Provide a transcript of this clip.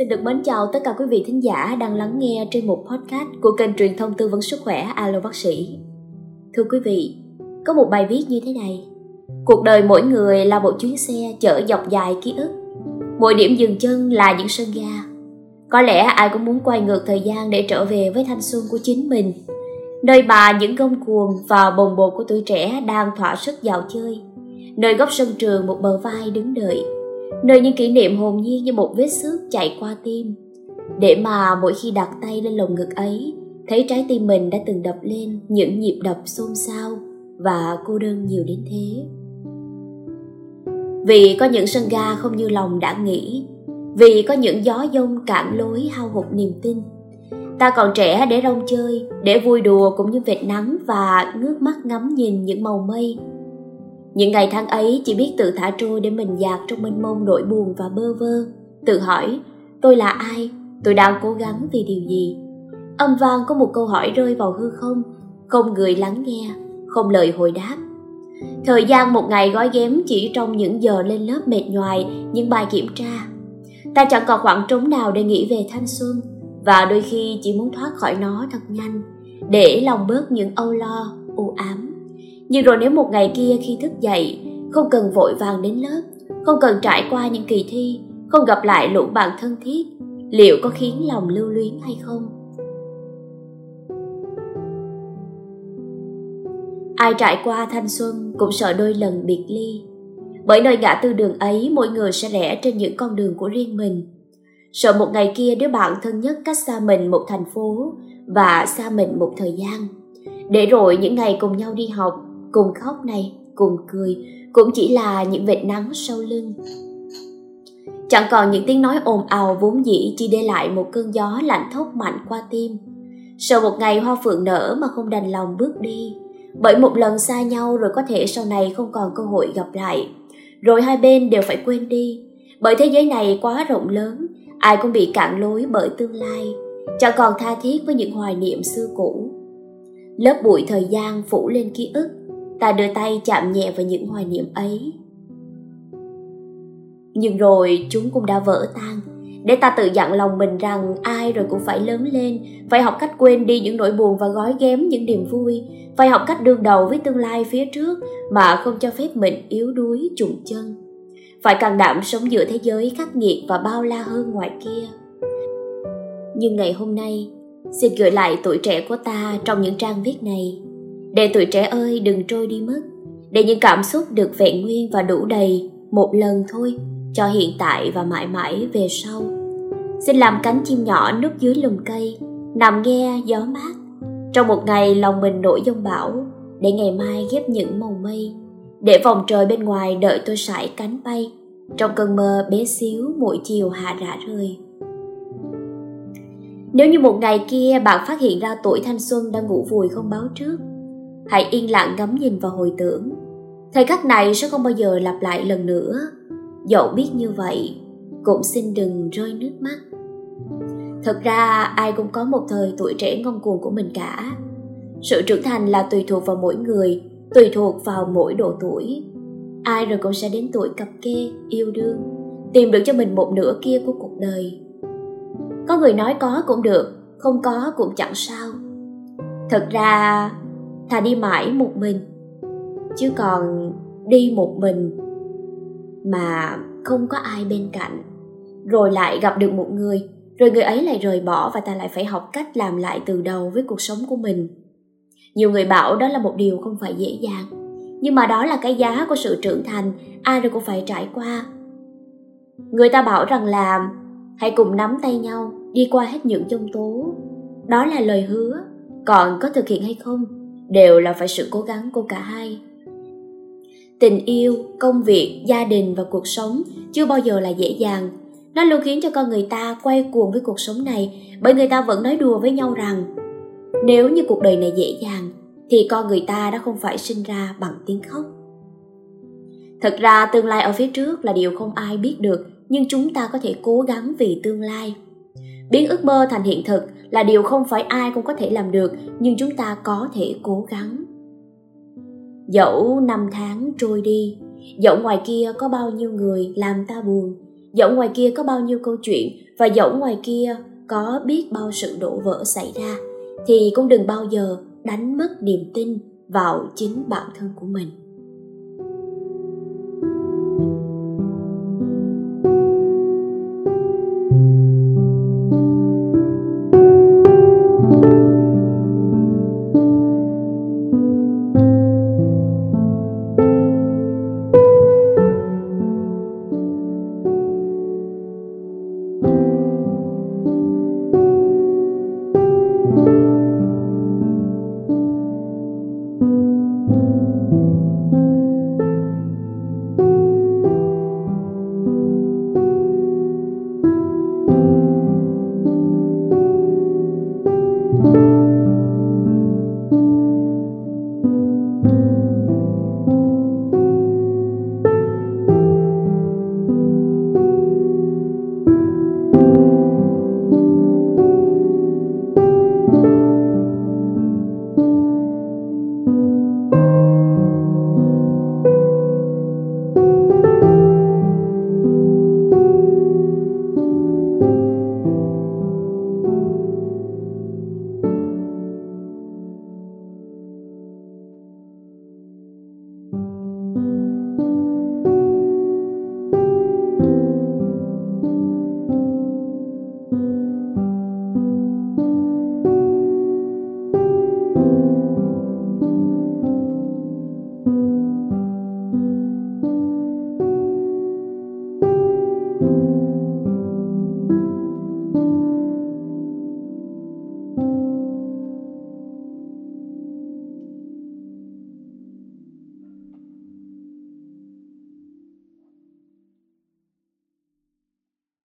Xin được mến chào tất cả quý vị thính giả đang lắng nghe trên một podcast của kênh truyền thông tư vấn sức khỏe Alo Bác sĩ. Thưa quý vị, có một bài viết như thế này. Cuộc đời mỗi người là một chuyến xe chở dọc dài ký ức. Mỗi điểm dừng chân là những sân ga. Có lẽ ai cũng muốn quay ngược thời gian để trở về với thanh xuân của chính mình. Nơi mà những gông cuồng và bồng bột của tuổi trẻ đang thỏa sức dạo chơi. Nơi góc sân trường một bờ vai đứng đợi nơi những kỷ niệm hồn nhiên như một vết xước chạy qua tim. Để mà mỗi khi đặt tay lên lồng ngực ấy, thấy trái tim mình đã từng đập lên những nhịp đập xôn xao và cô đơn nhiều đến thế. Vì có những sân ga không như lòng đã nghĩ, vì có những gió dông cạn lối hao hụt niềm tin. Ta còn trẻ để rong chơi, để vui đùa cũng như vệt nắng và ngước mắt ngắm nhìn những màu mây những ngày tháng ấy chỉ biết tự thả trôi để mình dạt trong mênh mông nỗi buồn và bơ vơ. Tự hỏi, tôi là ai? Tôi đang cố gắng vì điều gì? Âm vang có một câu hỏi rơi vào hư không, không người lắng nghe, không lời hồi đáp. Thời gian một ngày gói ghém chỉ trong những giờ lên lớp mệt nhoài, những bài kiểm tra. Ta chẳng còn khoảng trống nào để nghĩ về thanh xuân, và đôi khi chỉ muốn thoát khỏi nó thật nhanh, để lòng bớt những âu lo, u ám nhưng rồi nếu một ngày kia khi thức dậy, không cần vội vàng đến lớp, không cần trải qua những kỳ thi, không gặp lại lũ bạn thân thiết, liệu có khiến lòng lưu luyến hay không? Ai trải qua thanh xuân cũng sợ đôi lần biệt ly. Bởi nơi ngã tư đường ấy, mỗi người sẽ rẽ trên những con đường của riêng mình. Sợ một ngày kia đứa bạn thân nhất cách xa mình một thành phố và xa mình một thời gian. Để rồi những ngày cùng nhau đi học cùng khóc này, cùng cười, cũng chỉ là những vệt nắng sau lưng. Chẳng còn những tiếng nói ồn ào vốn dĩ chỉ để lại một cơn gió lạnh thốc mạnh qua tim. Sau một ngày hoa phượng nở mà không đành lòng bước đi, bởi một lần xa nhau rồi có thể sau này không còn cơ hội gặp lại. Rồi hai bên đều phải quên đi, bởi thế giới này quá rộng lớn, ai cũng bị cạn lối bởi tương lai, chẳng còn tha thiết với những hoài niệm xưa cũ. Lớp bụi thời gian phủ lên ký ức ta đưa tay chạm nhẹ vào những hoài niệm ấy. Nhưng rồi chúng cũng đã vỡ tan. Để ta tự dặn lòng mình rằng ai rồi cũng phải lớn lên, phải học cách quên đi những nỗi buồn và gói ghém những niềm vui, phải học cách đương đầu với tương lai phía trước mà không cho phép mình yếu đuối, trùng chân. Phải càng đảm sống giữa thế giới khắc nghiệt và bao la hơn ngoài kia. Nhưng ngày hôm nay, xin gửi lại tuổi trẻ của ta trong những trang viết này để tuổi trẻ ơi, đừng trôi đi mất. Để những cảm xúc được vẹn nguyên và đủ đầy một lần thôi, cho hiện tại và mãi mãi về sau. Xin làm cánh chim nhỏ núp dưới lùm cây, nằm nghe gió mát. Trong một ngày lòng mình nổi giông bão, để ngày mai ghép những màu mây. Để vòng trời bên ngoài đợi tôi sải cánh bay, trong cơn mơ bé xíu mỗi chiều hạ rã rơi nếu như một ngày kia bạn phát hiện ra tuổi thanh xuân đang ngủ vùi không báo trước hãy yên lặng ngắm nhìn và hồi tưởng. Thời khắc này sẽ không bao giờ lặp lại lần nữa. Dẫu biết như vậy, cũng xin đừng rơi nước mắt. Thật ra, ai cũng có một thời tuổi trẻ ngông cuồng của mình cả. Sự trưởng thành là tùy thuộc vào mỗi người, tùy thuộc vào mỗi độ tuổi. Ai rồi cũng sẽ đến tuổi cặp kê, yêu đương, tìm được cho mình một nửa kia của cuộc đời. Có người nói có cũng được, không có cũng chẳng sao. Thật ra thà đi mãi một mình. Chứ còn đi một mình mà không có ai bên cạnh. Rồi lại gặp được một người, rồi người ấy lại rời bỏ và ta lại phải học cách làm lại từ đầu với cuộc sống của mình. Nhiều người bảo đó là một điều không phải dễ dàng, nhưng mà đó là cái giá của sự trưởng thành, ai rồi cũng phải trải qua. Người ta bảo rằng là hãy cùng nắm tay nhau, đi qua hết những chông tố. Đó là lời hứa, còn có thực hiện hay không? Đều là phải sự cố gắng của cả hai. Tình yêu, công việc, gia đình và cuộc sống chưa bao giờ là dễ dàng. Nó luôn khiến cho con người ta quay cuồng với cuộc sống này bởi người ta vẫn nói đùa với nhau rằng, nếu như cuộc đời này dễ dàng, thì con người ta đã không phải sinh ra bằng tiếng khóc. Thật ra, tương lai ở phía trước là điều không ai biết được, nhưng chúng ta có thể cố gắng vì tương lai biến ước mơ thành hiện thực là điều không phải ai cũng có thể làm được, nhưng chúng ta có thể cố gắng. Dẫu năm tháng trôi đi, dẫu ngoài kia có bao nhiêu người làm ta buồn, dẫu ngoài kia có bao nhiêu câu chuyện và dẫu ngoài kia có biết bao sự đổ vỡ xảy ra, thì cũng đừng bao giờ đánh mất niềm tin vào chính bản thân của mình.